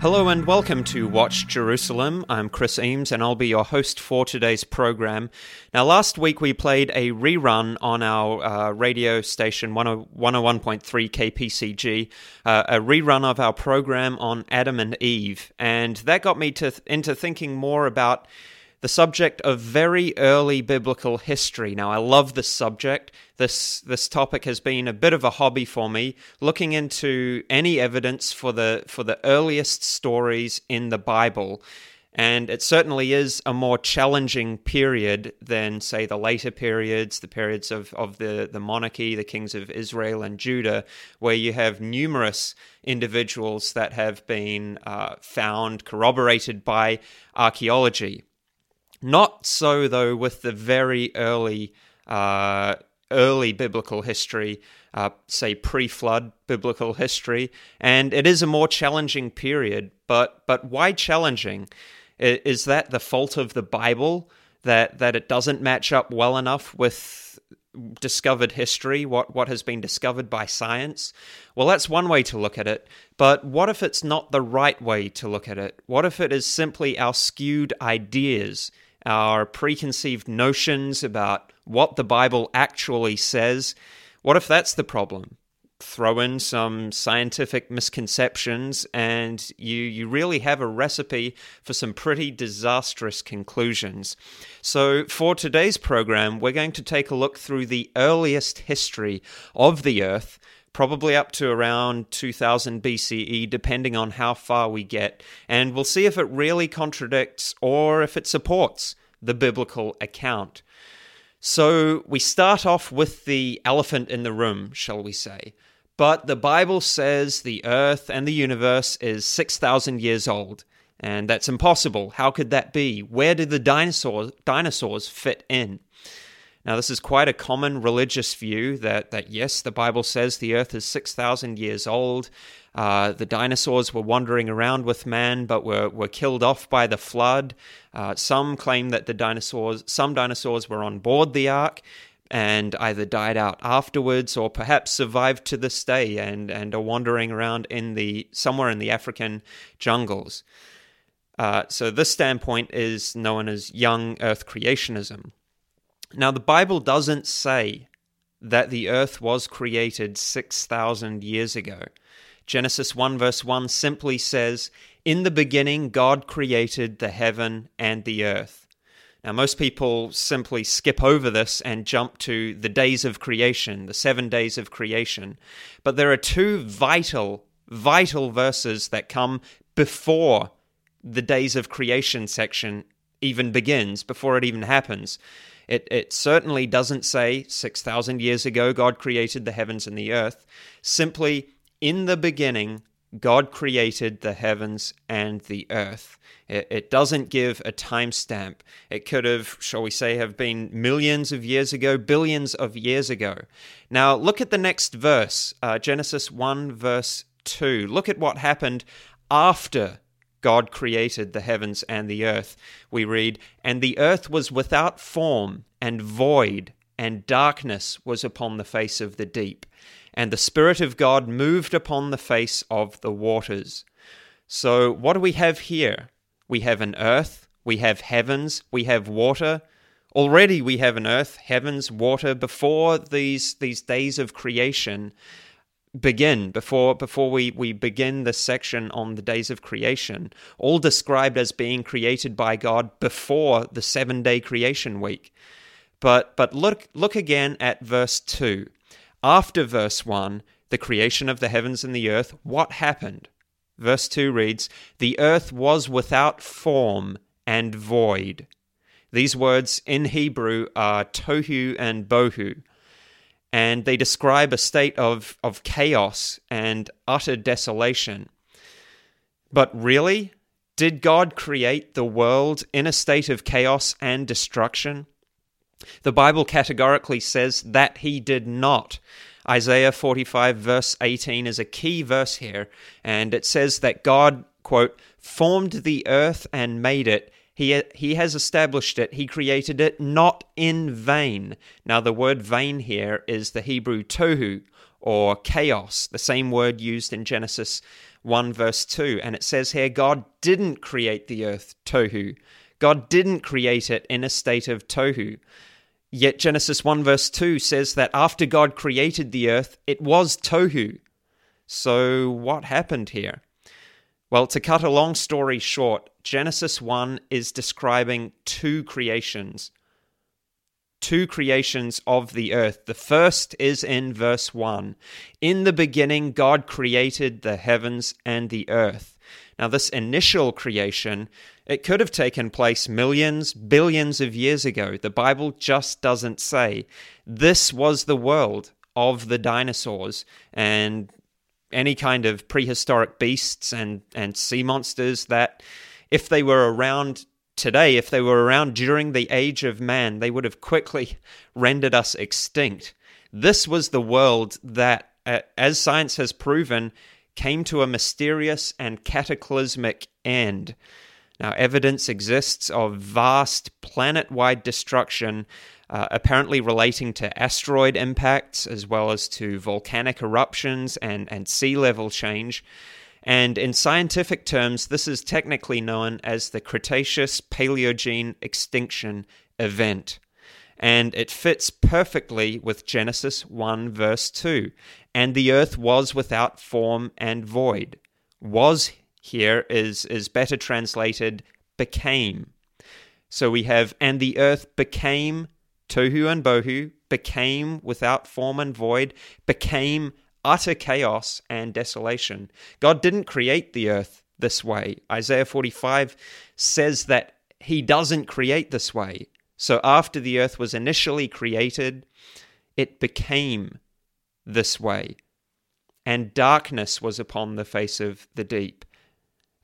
Hello and welcome to Watch Jerusalem. I'm Chris Eames and I'll be your host for today's program. Now, last week we played a rerun on our uh, radio station 101.3 KPCG, uh, a rerun of our program on Adam and Eve, and that got me to, into thinking more about the subject of very early biblical history. Now, I love this subject. This this topic has been a bit of a hobby for me, looking into any evidence for the for the earliest stories in the Bible. And it certainly is a more challenging period than, say, the later periods, the periods of, of the, the monarchy, the kings of Israel and Judah, where you have numerous individuals that have been uh, found, corroborated by archaeology. Not so, though, with the very early, uh, early biblical history, uh, say pre-flood biblical history, and it is a more challenging period. But but why challenging? Is that the fault of the Bible that that it doesn't match up well enough with discovered history, what, what has been discovered by science? Well, that's one way to look at it. But what if it's not the right way to look at it? What if it is simply our skewed ideas our preconceived notions about what the Bible actually says. What if that's the problem? Throw in some scientific misconceptions, and you, you really have a recipe for some pretty disastrous conclusions. So, for today's program, we're going to take a look through the earliest history of the Earth probably up to around 2000 BCE, depending on how far we get. And we'll see if it really contradicts or if it supports the biblical account. So we start off with the elephant in the room, shall we say. But the Bible says the earth and the universe is 6,000 years old. And that's impossible. How could that be? Where did the dinosaurs, dinosaurs fit in? Now, this is quite a common religious view that, that yes, the Bible says the earth is 6,000 years old. Uh, the dinosaurs were wandering around with man, but were, were killed off by the flood. Uh, some claim that the dinosaurs, some dinosaurs were on board the ark and either died out afterwards or perhaps survived to this day and, and are wandering around in the somewhere in the African jungles. Uh, so this standpoint is known as young Earth creationism. Now, the Bible doesn't say that the earth was created 6,000 years ago. Genesis 1 verse 1 simply says, In the beginning, God created the heaven and the earth. Now, most people simply skip over this and jump to the days of creation, the seven days of creation. But there are two vital, vital verses that come before the days of creation section even begins, before it even happens. It, it certainly doesn't say 6,000 years ago God created the heavens and the earth. Simply, in the beginning, God created the heavens and the earth. It, it doesn't give a timestamp. It could have, shall we say, have been millions of years ago, billions of years ago. Now, look at the next verse, uh, Genesis 1, verse 2. Look at what happened after God created the heavens and the earth, we read, And the earth was without form and void, and darkness was upon the face of the deep. And the Spirit of God moved upon the face of the waters. So, what do we have here? We have an earth, we have heavens, we have water. Already we have an earth, heavens, water before these, these days of creation begin before before we we begin the section on the days of creation all described as being created by God before the 7 day creation week. But but look look again at verse 2 after verse 1 the creation of the heavens and the earth what happened? Verse 2 reads the earth was without form and void. These words in Hebrew are tohu and bohu and they describe a state of, of chaos and utter desolation. But really, Did God create the world in a state of chaos and destruction? The Bible categorically says that he did not. Isaiah 45, verse 18, is a key verse here, and it says that God, quote, formed the earth and made it. He, he has established it. He created it not in vain. Now, the word vain here is the Hebrew tohu, or chaos, the same word used in Genesis 1, verse 2. And it says here, God didn't create the earth tohu. God didn't create it in a state of tohu. Yet Genesis 1 verse 2 says that after God created the earth, it was tohu. So what happened here? Well, to cut a long story short, Genesis 1 is describing two creations. Two creations of the earth. The first is in verse 1. In the beginning, God created the heavens and the earth. Now, this initial creation, it could have taken place millions, billions of years ago. The Bible just doesn't say. This was the world of the dinosaurs and any kind of prehistoric beasts and, and sea monsters that, if they were around today, if they were around during the age of man, they would have quickly rendered us extinct. This was the world that, as science has proven, came to a mysterious and cataclysmic end. Now, evidence exists of vast planet wide destruction, uh, apparently relating to asteroid impacts as well as to volcanic eruptions and, and sea level change. And in scientific terms, this is technically known as the Cretaceous Paleogene extinction event and it fits perfectly with Genesis 1, verse 2. And the earth was without form and void. Was here is, is better translated became. So we have, and the earth became tohu and bohu, became without form and void, became utter chaos and desolation. God didn't create the earth this way. Isaiah 45 says that he doesn't create this way. So after the earth was initially created, it became this way. And darkness was upon the face of the deep,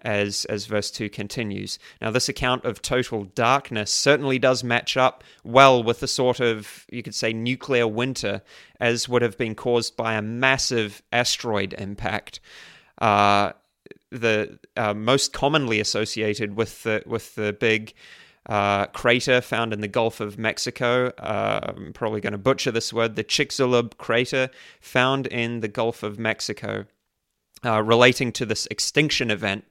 as, as verse 2 continues. Now, this account of total darkness certainly does match up well with the sort of, you could say, nuclear winter, as would have been caused by a massive asteroid impact. Uh, the uh, most commonly associated with the with the big uh, crater found in the Gulf of Mexico. Uh, I'm probably going to butcher this word, the Chicxulub crater found in the Gulf of Mexico, uh, relating to this extinction event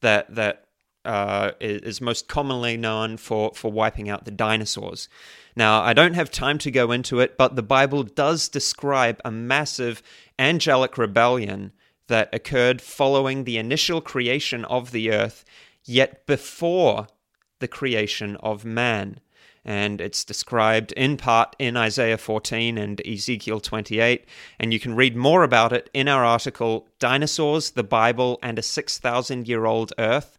that that uh, is most commonly known for for wiping out the dinosaurs. Now, I don't have time to go into it, but the Bible does describe a massive angelic rebellion that occurred following the initial creation of the earth, yet before the creation of man. And it's described in part in Isaiah 14 and Ezekiel 28. And you can read more about it in our article, Dinosaurs, the Bible, and a 6,000 Year Old Earth.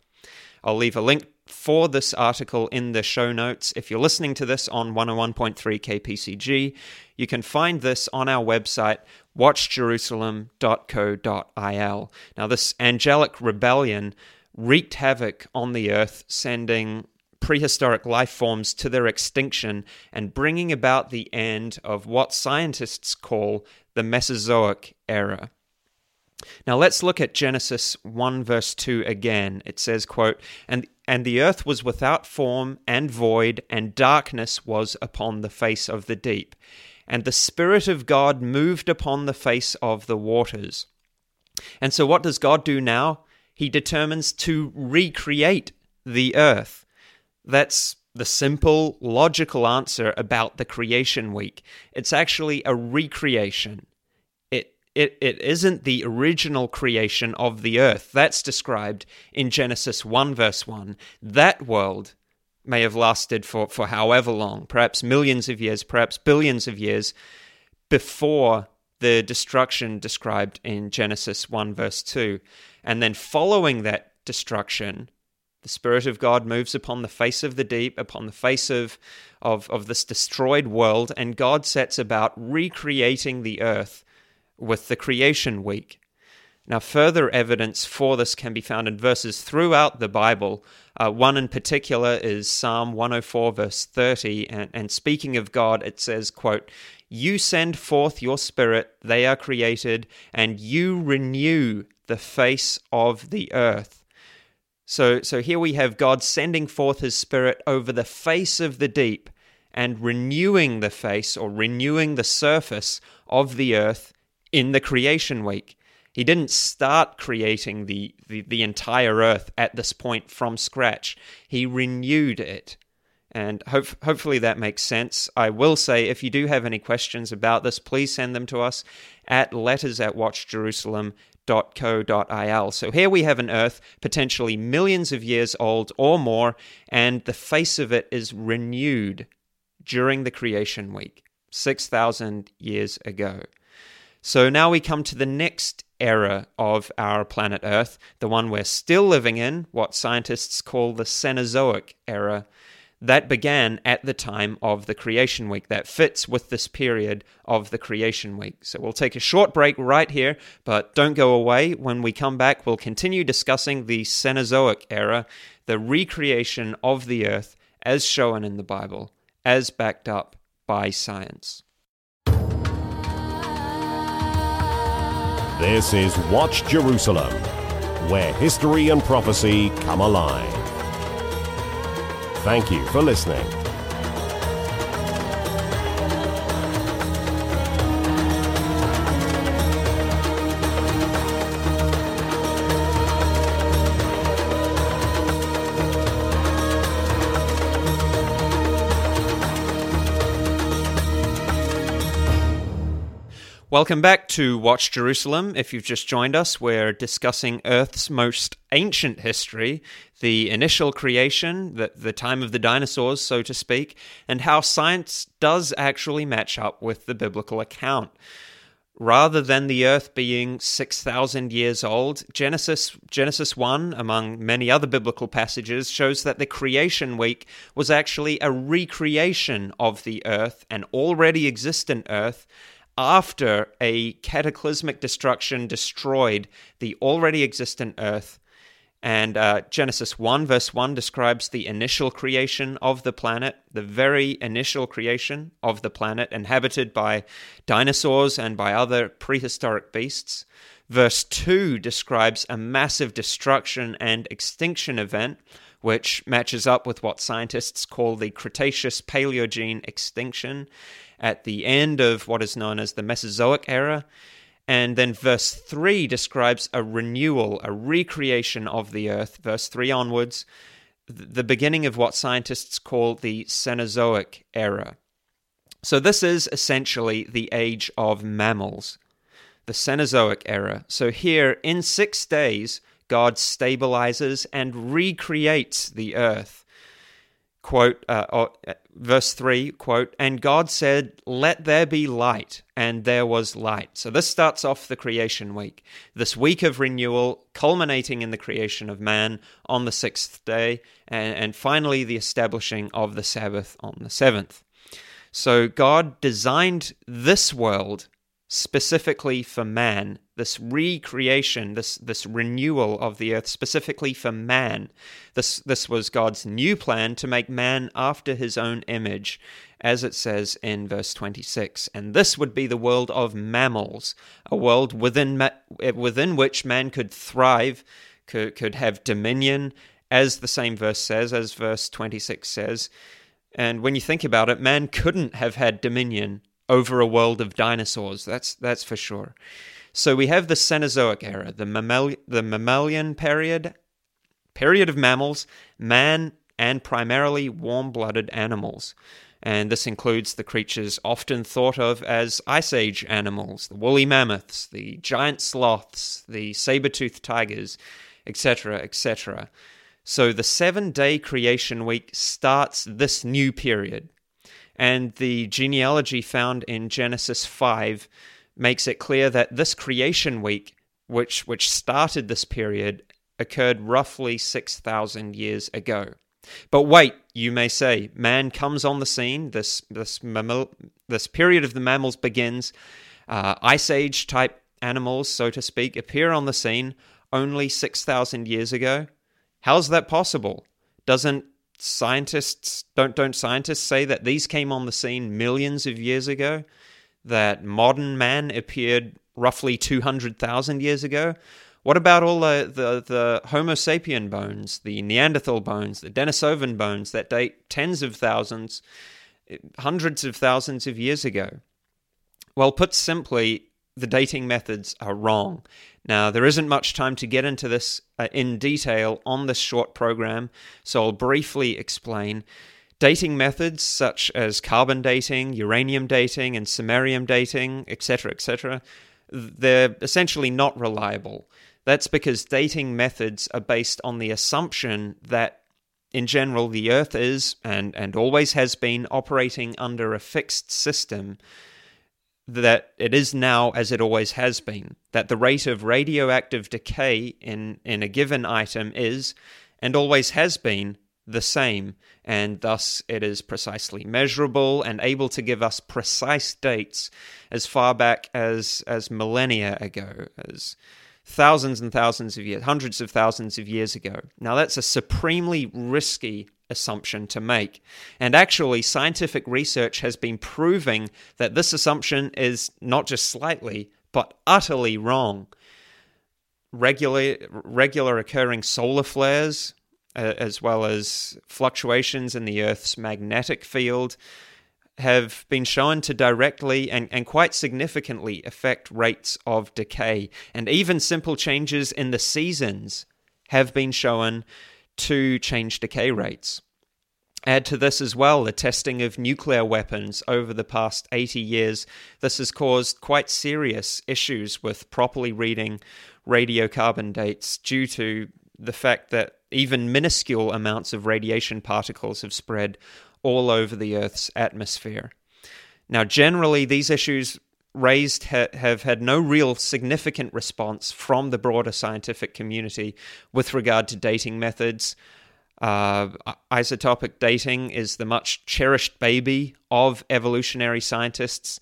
I'll leave a link for this article in the show notes. If you're listening to this on 101.3 KPCG, you can find this on our website, watchjerusalem.co.il. Now, this angelic rebellion wreaked havoc on the earth, sending prehistoric life forms to their extinction and bringing about the end of what scientists call the Mesozoic era. Now let's look at Genesis 1 verse 2 again. It says, quote, and, and the earth was without form and void, and darkness was upon the face of the deep. And the Spirit of God moved upon the face of the waters. And so what does God do now? he determines to recreate the earth. That's the simple, logical answer about the creation week. It's actually a recreation. It, it, it isn't the original creation of the earth. That's described in Genesis 1, verse 1. That world may have lasted for, for however long, perhaps millions of years, perhaps billions of years, before the destruction described in Genesis 1, verse 2. And then following that destruction, the Spirit of God moves upon the face of the deep, upon the face of, of, of this destroyed world, and God sets about recreating the earth with the creation week. Now, further evidence for this can be found in verses throughout the Bible. Uh, one in particular is Psalm 104, verse 30. And, and speaking of God, it says, quote, You send forth your spirit, they are created, and you renew the face of the earth. So, so here we have God sending forth his spirit over the face of the deep and renewing the face or renewing the surface of the earth in the creation week. He didn't start creating the, the, the entire earth at this point from scratch. He renewed it. And hope, hopefully that makes sense. I will say, if you do have any questions about this, please send them to us at letters at watchjerusalem.co.il. So here we have an earth potentially millions of years old or more, and the face of it is renewed during the creation week, 6,000 years ago. So now we come to the next era of our planet Earth, the one we're still living in, what scientists call the Cenozoic era. That began at the time of the creation week. That fits with this period of the creation week. So we'll take a short break right here, but don't go away. When we come back, we'll continue discussing the Cenozoic era, the recreation of the earth as shown in the Bible, as backed up by science. This is Watch Jerusalem, where history and prophecy come alive. Thank you for listening. Welcome back to Watch Jerusalem. If you've just joined us, we're discussing Earth's most ancient history, the initial creation, the, the time of the dinosaurs, so to speak, and how science does actually match up with the biblical account. Rather than the earth being 6,000 years old, Genesis, Genesis 1, among many other biblical passages, shows that the creation week was actually a recreation of the earth, an already existent earth, after a cataclysmic destruction destroyed the already existent earth. And uh, Genesis 1, verse 1 describes the initial creation of the planet, the very initial creation of the planet, inhabited by dinosaurs and by other prehistoric beasts. Verse 2 describes a massive destruction and extinction event, which matches up with what scientists call the Cretaceous Paleogene extinction at the end of what is known as the Mesozoic era. And then verse 3 describes a renewal, a recreation of the earth, verse 3 onwards, the beginning of what scientists call the Cenozoic era. So, this is essentially the age of mammals, the Cenozoic era. So, here in six days, God stabilizes and recreates the earth quote uh, uh, verse 3 quote and god said let there be light and there was light. So this starts off the creation week this week of renewal culminating in the creation of man on the sixth day and, and finally the establishing of the sabbath on the seventh. So god designed this world specifically for man, this recreation, this this renewal of the earth specifically for man. This this was God's new plan to make man after his own image, as it says in verse 26. And this would be the world of mammals, a world within within which man could thrive, could could have dominion, as the same verse says, as verse 26 says. And when you think about it, man couldn't have had dominion over a world of dinosaurs. That's that's for sure. So we have the Cenozoic era, the mammal the mammalian period, period of mammals, man, and primarily warm-blooded animals. And this includes the creatures often thought of as Ice Age animals, the woolly mammoths, the giant sloths, the saber-toothed tigers, etc., etc. So the seven day creation week starts this new period. And the genealogy found in Genesis 5 makes it clear that this creation week, which, which started this period, occurred roughly 6,000 years ago. But wait, you may say, man comes on the scene, this, this, mammal, this period of the mammals begins, uh, Ice Age type animals, so to speak, appear on the scene only 6,000 years ago? How's that possible? Doesn't scientists don't don't scientists say that these came on the scene millions of years ago? That modern man appeared roughly 200,000 years ago? What about all the, the, the, Homo sapien bones, the Neanderthal bones, the Denisovan bones that date tens of thousands, hundreds of thousands of years ago? Well, put simply, the dating methods are wrong. Now, there isn't much time to get into this uh, in detail on this short program, so I'll briefly explain. Dating methods such as carbon dating, uranium dating, and samarium dating, etc., etc., they're essentially not reliable. That's because dating methods are based on the assumption that, in general, the Earth is and, and always has been operating under a fixed system that it is now as it always has been, that the rate of radioactive decay in, in a given item is, and always has been, the same, and thus it is precisely measurable and able to give us precise dates as far back as, as millennia ago, as thousands and thousands of years, hundreds of thousands of years ago. Now, that's a supremely risky assumption to make. And actually, scientific research has been proving that this assumption is not just slightly, but utterly wrong. Regular, regular occurring solar flares, as well as fluctuations in the Earth's magnetic field, have been shown to directly and, and quite significantly affect rates of decay. And even simple changes in the seasons have been shown to change decay rates. Add to this as well the testing of nuclear weapons over the past 80 years. This has caused quite serious issues with properly reading radiocarbon dates due to the fact that even minuscule amounts of radiation particles have spread all over the Earth's atmosphere. Now, generally, these issues raised ha- have had no real significant response from the broader scientific community with regard to dating methods. Uh, isotopic dating is the much cherished baby of evolutionary scientists.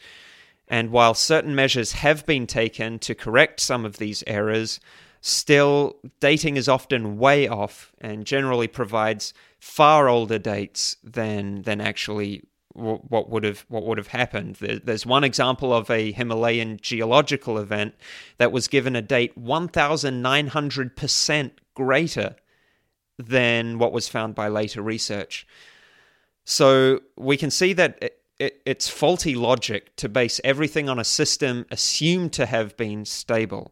And while certain measures have been taken to correct some of these errors, still dating is often way off and generally provides far older dates than than actually what would have what would have happened. There's one example of a Himalayan geological event that was given a date 1,900% greater than what was found by later research. So we can see that it, it, it's faulty logic to base everything on a system assumed to have been stable.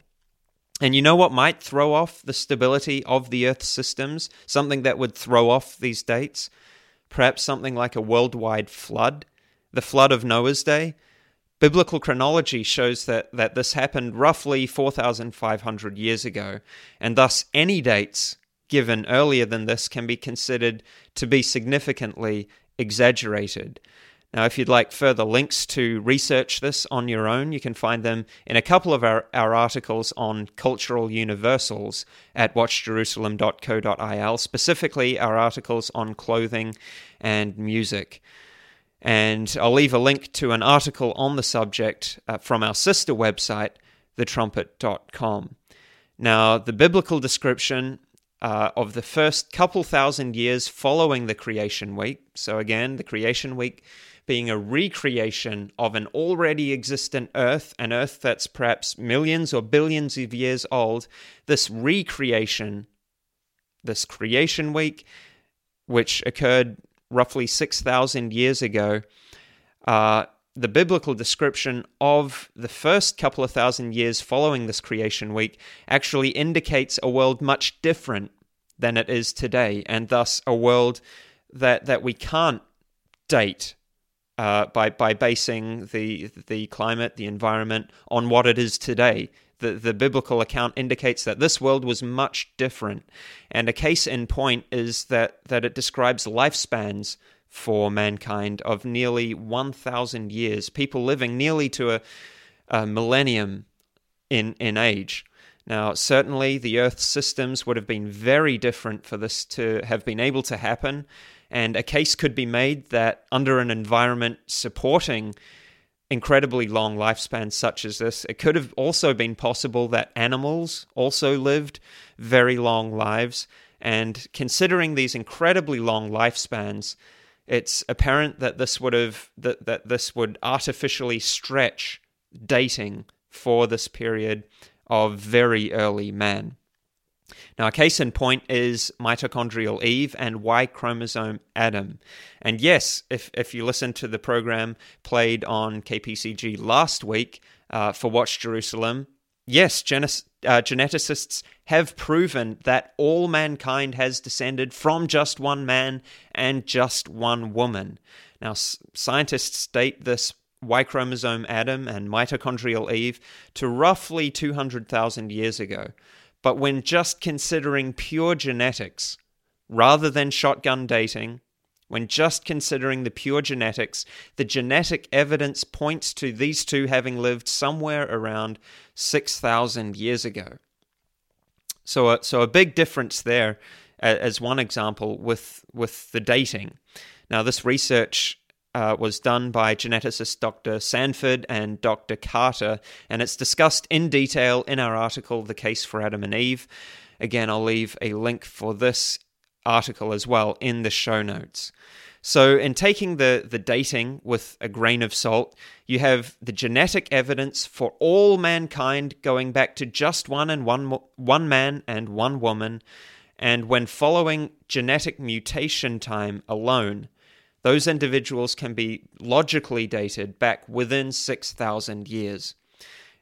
And you know what might throw off the stability of the Earth's systems? Something that would throw off these dates? Perhaps something like a worldwide flood? The flood of Noah's day? Biblical chronology shows that, that this happened roughly 4,500 years ago, and thus any dates given earlier than this can be considered to be significantly exaggerated. Now, if you'd like further links to research this on your own, you can find them in a couple of our, our articles on cultural universals at watchjerusalem.co.il, specifically our articles on clothing and music. And I'll leave a link to an article on the subject uh, from our sister website, thetrumpet.com. Now, the biblical description uh, of the first couple thousand years following the creation week, so again, the creation week being a recreation of an already existent Earth, an Earth that's perhaps millions or billions of years old, this recreation, this creation week, which occurred roughly 6,000 years ago, uh, the biblical description of the first couple of thousand years following this creation week actually indicates a world much different than it is today, and thus a world that, that we can't date uh, by by basing the the climate, the environment on what it is today. The the biblical account indicates that this world was much different, and a case in point is that that it describes lifespans for mankind of nearly one thousand years, people living nearly to a, a millennium in in age. Now, certainly the Earth's systems would have been very different for this to have been able to happen. And a case could be made that under an environment supporting incredibly long lifespans such as this, it could have also been possible that animals also lived very long lives. And considering these incredibly long lifespans, it's apparent that this would have that, that this would artificially stretch dating for this period of very early man. Now, a case in point is mitochondrial Eve and Y chromosome Adam. And yes, if, if you listen to the program played on KPCG last week uh, for Watch Jerusalem, yes, uh, geneticists have proven that all mankind has descended from just one man and just one woman. Now, s- scientists date this Y chromosome Adam and mitochondrial Eve to roughly 200,000 years ago. But when just considering pure genetics, rather than shotgun dating, when just considering the pure genetics, the genetic evidence points to these two having lived somewhere around 6,000 years ago. So, a, so a big difference there, as one example, with, with the dating. Now, this research uh, was done by geneticist Dr. Sanford and Dr. Carter, and it's discussed in detail in our article, The Case for Adam and Eve. Again, I'll leave a link for this article as well in the show notes. So, in taking the, the dating with a grain of salt, you have the genetic evidence for all mankind going back to just one and one, one man and one woman. And when following genetic mutation time alone, those individuals can be logically dated back within 6,000 years.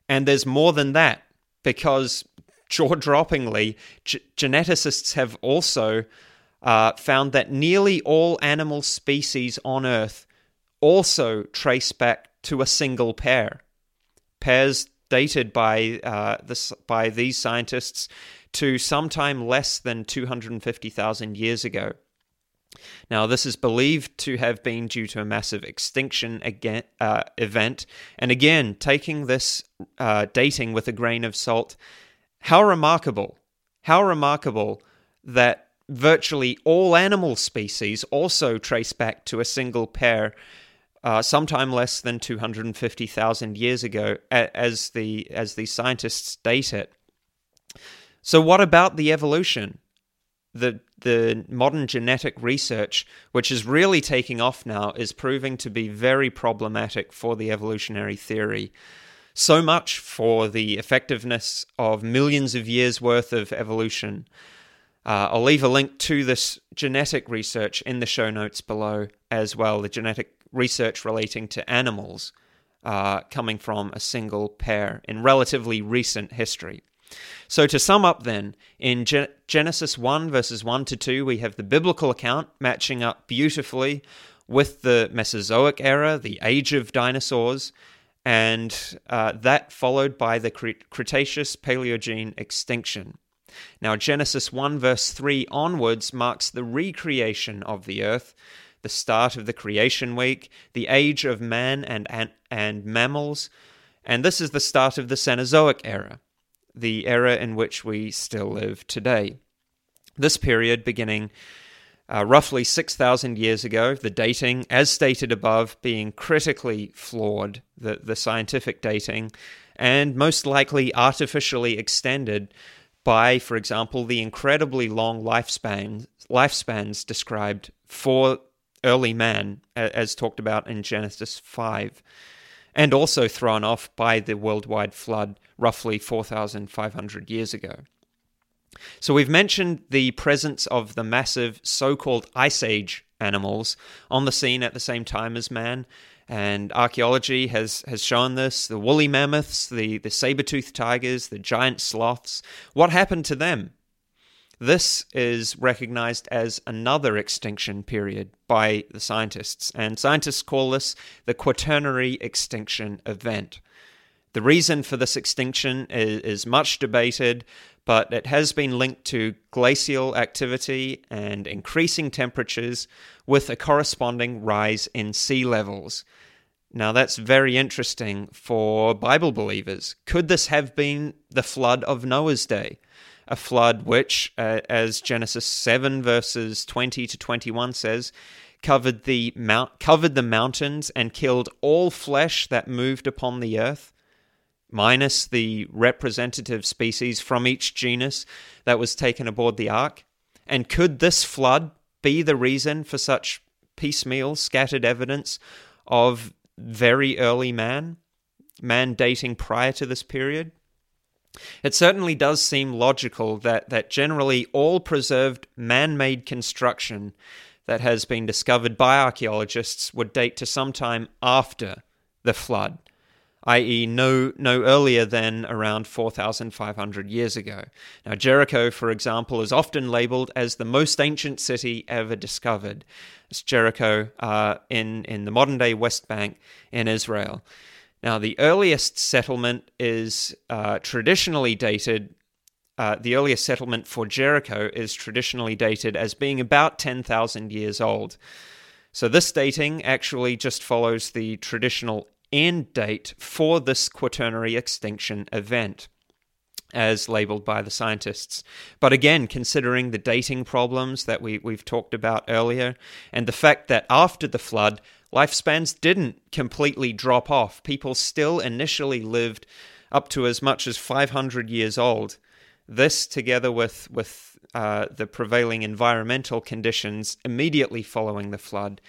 And there's more than that, because jaw droppingly, g- geneticists have also uh, found that nearly all animal species on Earth also trace back to a single pair. Pairs dated by, uh, this, by these scientists to sometime less than 250,000 years ago. Now, this is believed to have been due to a massive extinction again, uh, event. And again, taking this uh, dating with a grain of salt, how remarkable, how remarkable that virtually all animal species also trace back to a single pair. Uh, sometime less than 250,000 years ago, as the as the scientists date it. So, what about the evolution? The the modern genetic research, which is really taking off now, is proving to be very problematic for the evolutionary theory. So much for the effectiveness of millions of years worth of evolution. Uh, I'll leave a link to this genetic research in the show notes below as well, the genetic research relating to animals uh, coming from a single pair in relatively recent history. So, to sum up, then, in Genesis 1, verses 1 to 2, we have the biblical account matching up beautifully with the Mesozoic era, the age of dinosaurs, and uh, that followed by the Cretaceous Paleogene extinction. Now, Genesis 1, verse 3 onwards marks the recreation of the earth, the start of the creation week, the age of man and, and, and mammals, and this is the start of the Cenozoic era the era in which we still live today. This period, beginning uh, roughly 6,000 years ago, the dating, as stated above, being critically flawed, the, the scientific dating, and most likely artificially extended by, for example, the incredibly long lifespan, lifespans described for early man, as talked about in Genesis 5 and also thrown off by the worldwide flood roughly 4,500 years ago. So, we've mentioned the presence of the massive so called Ice Age animals on the scene at the same time as man, and archaeology has, has shown this the woolly mammoths, the, the saber toothed tigers, the giant sloths. What happened to them? This is recognized as another extinction period by the scientists, and scientists call this the Quaternary extinction event. The reason for this extinction is, is much debated, but it has been linked to glacial activity and increasing temperatures with a corresponding rise in sea levels. Now, that's very interesting for Bible believers. Could this have been the flood of Noah's day? A flood which, uh, as Genesis 7, verses 20 to 21 says, covered the mount, covered the mountains and killed all flesh that moved upon the earth, minus the representative species from each genus that was taken aboard the ark? And could this flood be the reason for such piecemeal, scattered evidence of very early man, man dating prior to this period? It certainly does seem logical that, that generally all preserved man made construction that has been discovered by archaeologists would date to sometime after the flood, i.e., no, no earlier than around 4,500 years ago. Now, Jericho, for example, is often labeled as the most ancient city ever discovered. It's Jericho uh, in, in the modern day West Bank in Israel. Now, the earliest settlement is uh, traditionally dated. Uh, the earliest settlement for Jericho is traditionally dated as being about 10,000 years old. So, this dating actually just follows the traditional end date for this quaternary extinction event, as labeled by the scientists. But again, considering the dating problems that we, we've talked about earlier, and the fact that after the flood, lifespans didn't completely drop off. People still initially lived up to as much as 500 years old. This, together with, with uh, the prevailing environmental conditions immediately following the flood,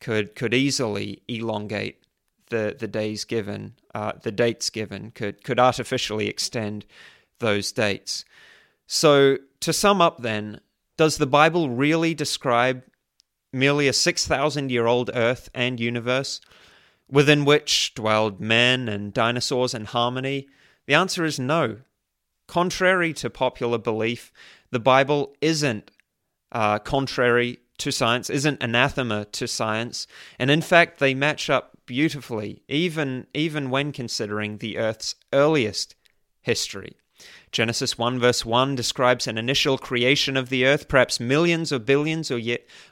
could, could easily elongate the, the days given, uh, the dates given, could, could artificially extend those dates. So, to sum up, then, does the Bible really describe merely a 6,000 year old Earth and universe within which dwelled men and dinosaurs in harmony? The answer is no. Contrary to popular belief, the Bible isn't uh, contrary to science, isn't anathema to science, and in fact, they match up beautifully, even, even when considering the Earth's earliest history. Genesis 1 verse 1 describes an initial creation of the earth, perhaps millions or billions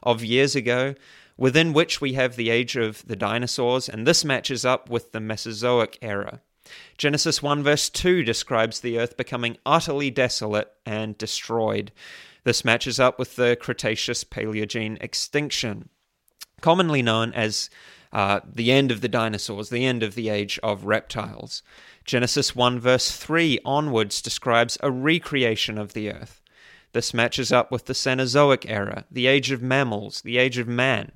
of years ago, within which we have the age of the dinosaurs, and this matches up with the Mesozoic era. Genesis 1 verse 2 describes the earth becoming utterly desolate and destroyed. This matches up with the Cretaceous Paleogene extinction, commonly known as uh, the end of the dinosaurs, the end of the age of reptiles. Genesis 1, verse 3 onwards describes a recreation of the earth. This matches up with the Cenozoic era, the age of mammals, the age of man.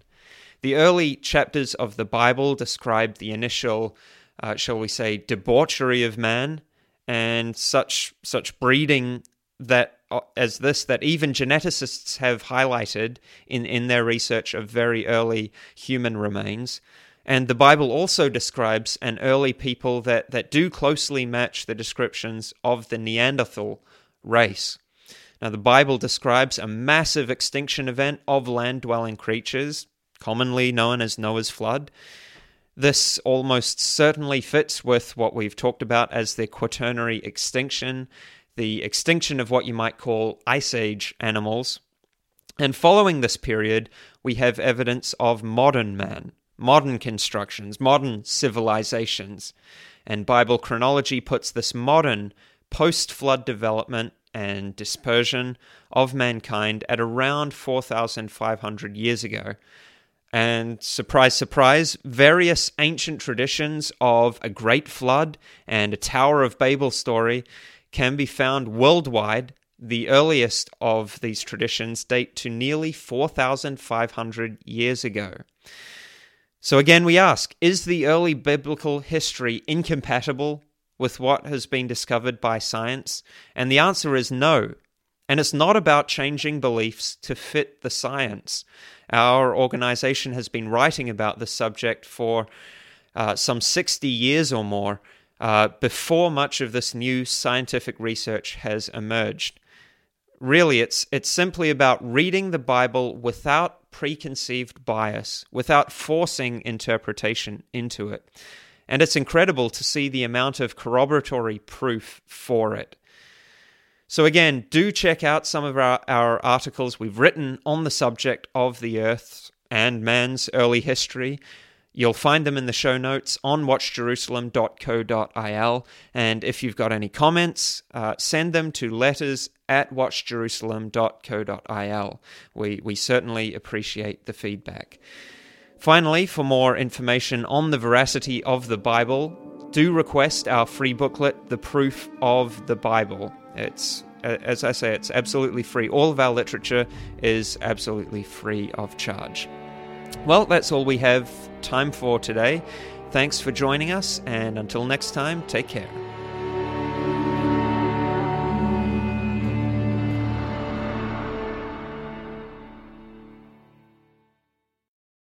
The early chapters of the Bible describe the initial, uh, shall we say, debauchery of man and such such breeding that Uh, as this that even geneticists have highlighted in, in their research of very early human remains and the Bible also describes an early people that, that do closely match the descriptions of the Neanderthal race. Now, the Bible describes a massive extinction event of land dwelling creatures, commonly known as Noah's flood. This almost certainly fits with what we've talked about as the quaternary extinction, the extinction of what you might call ice age animals. And following this period, we have evidence of modern man, modern constructions, modern civilizations. And Bible chronology puts this modern post flood development and dispersion of mankind at around 4,500 years ago. And surprise, surprise, various ancient traditions of a great flood and a Tower of Babel story can be found worldwide. The earliest of these traditions date to nearly 4,500 years ago. So again, we ask is the early biblical history incompatible with what has been discovered by science? And the answer is no. And it's not about changing beliefs to fit the science. Our organization has been writing about this subject for uh, some 60 years or more uh, before much of this new scientific research has emerged. Really, it's, it's simply about reading the Bible without preconceived bias without forcing interpretation into it. And it's incredible to see the amount of corroboratory proof for it. So, again, do check out some of our, our articles we've written on the subject of the Earth and man's early history. You'll find them in the show notes on watchjerusalem.co.il. And if you've got any comments, uh, send them to letters at watchjerusalem.co.il. We, we certainly appreciate the feedback. Finally, for more information on the veracity of the Bible, do request our free booklet, The Proof of the Bible. It's, as I say, it's absolutely free. All of our literature is absolutely free of charge. Well, that's all we have time for today. Thanks for joining us, and until next time, take care.